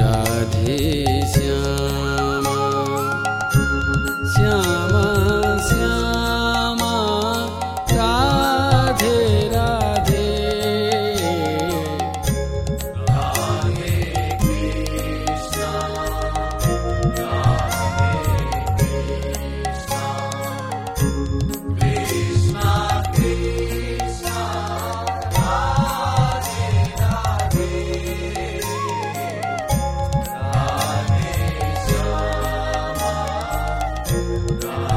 Radhesh No.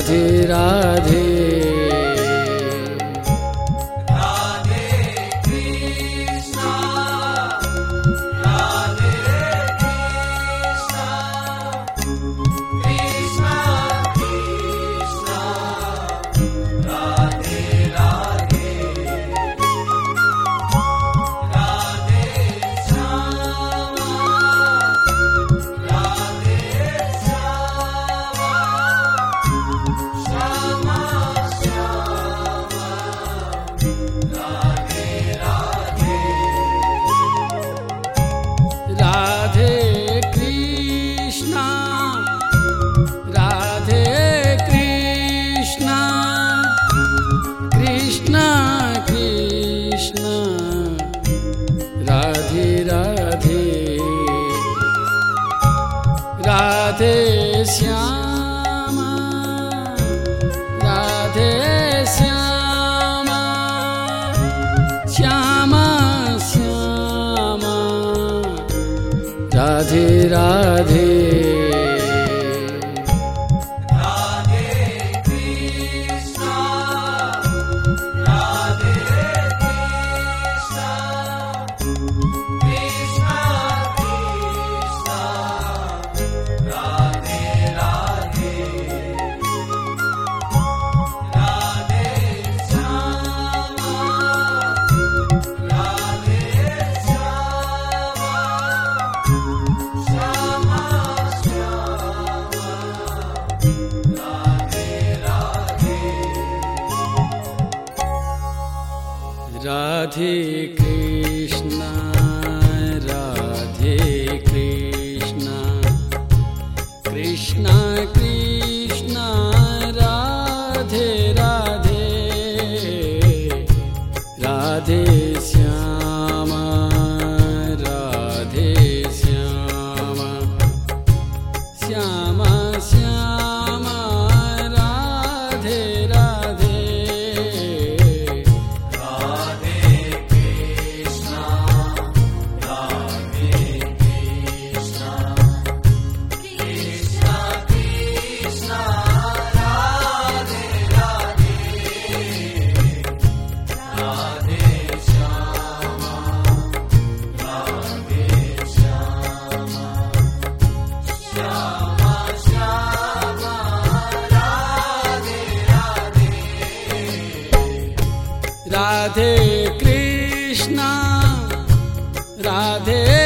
Radhe Radhe Radhe Radhe Radhe Krishna Radhe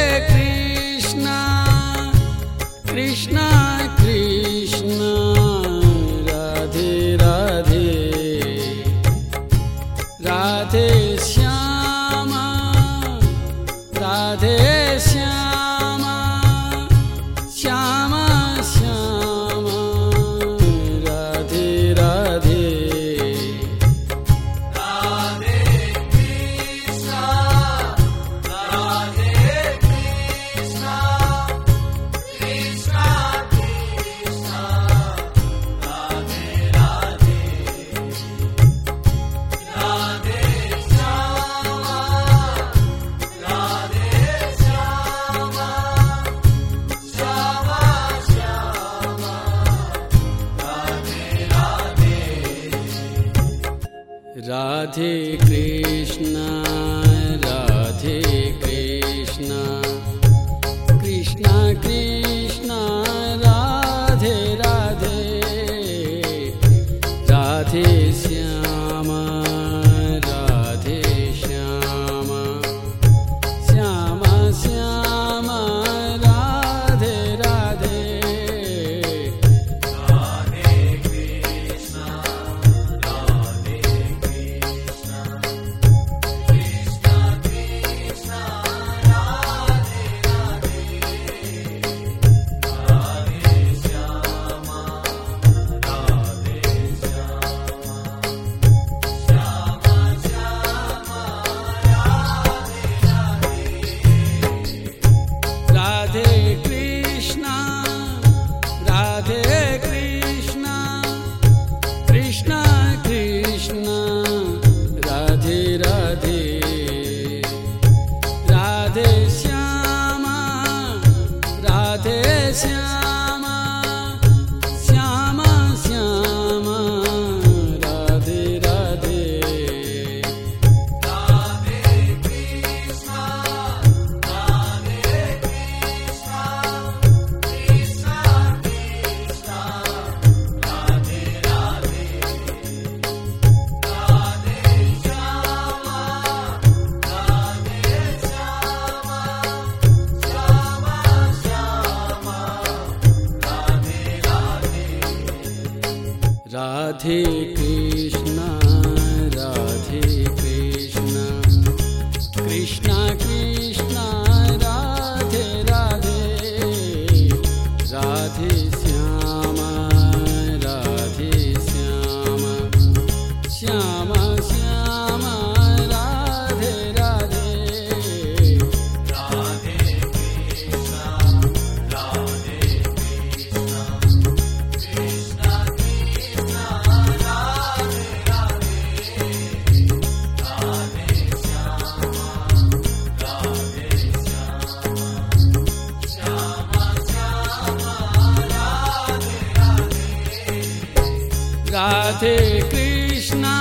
Radhe Krishna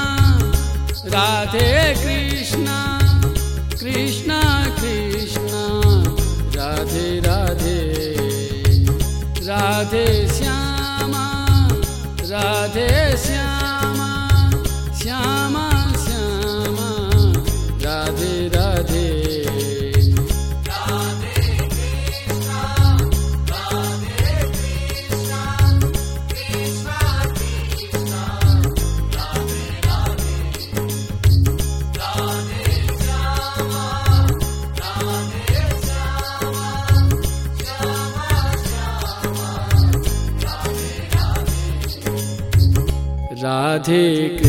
Radhe Krishna Krishna Krishna Radhe Radhe Radhe अधिक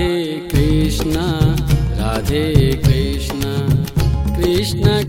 Radhe Krishna Radhe Krishna Krishna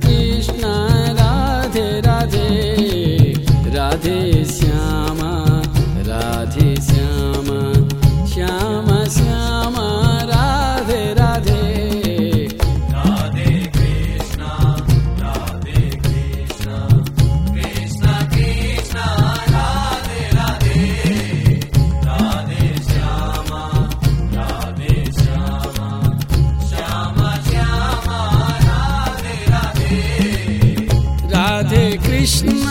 Krishna.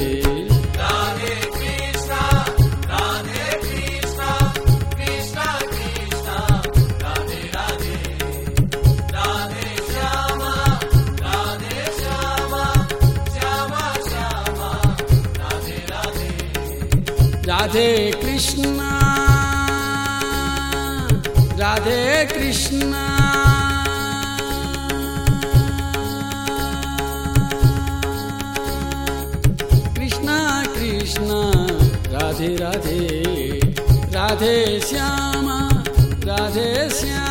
Radhe Krishna Radhe Krishna Krishna Krishna Radhe Radhe Radhe শ্যামা রাধে শ্যাম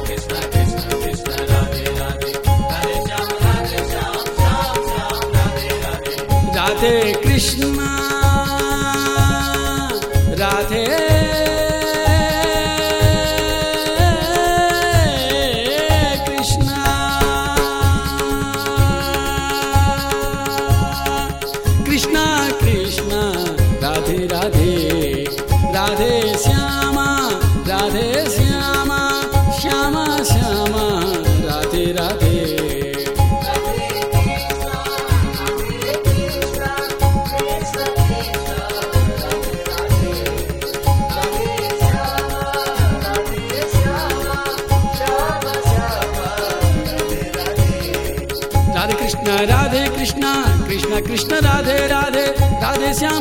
राधे कृष्णा राधे। कृष्ण। कृष्ण कृष्ण राधे राधे।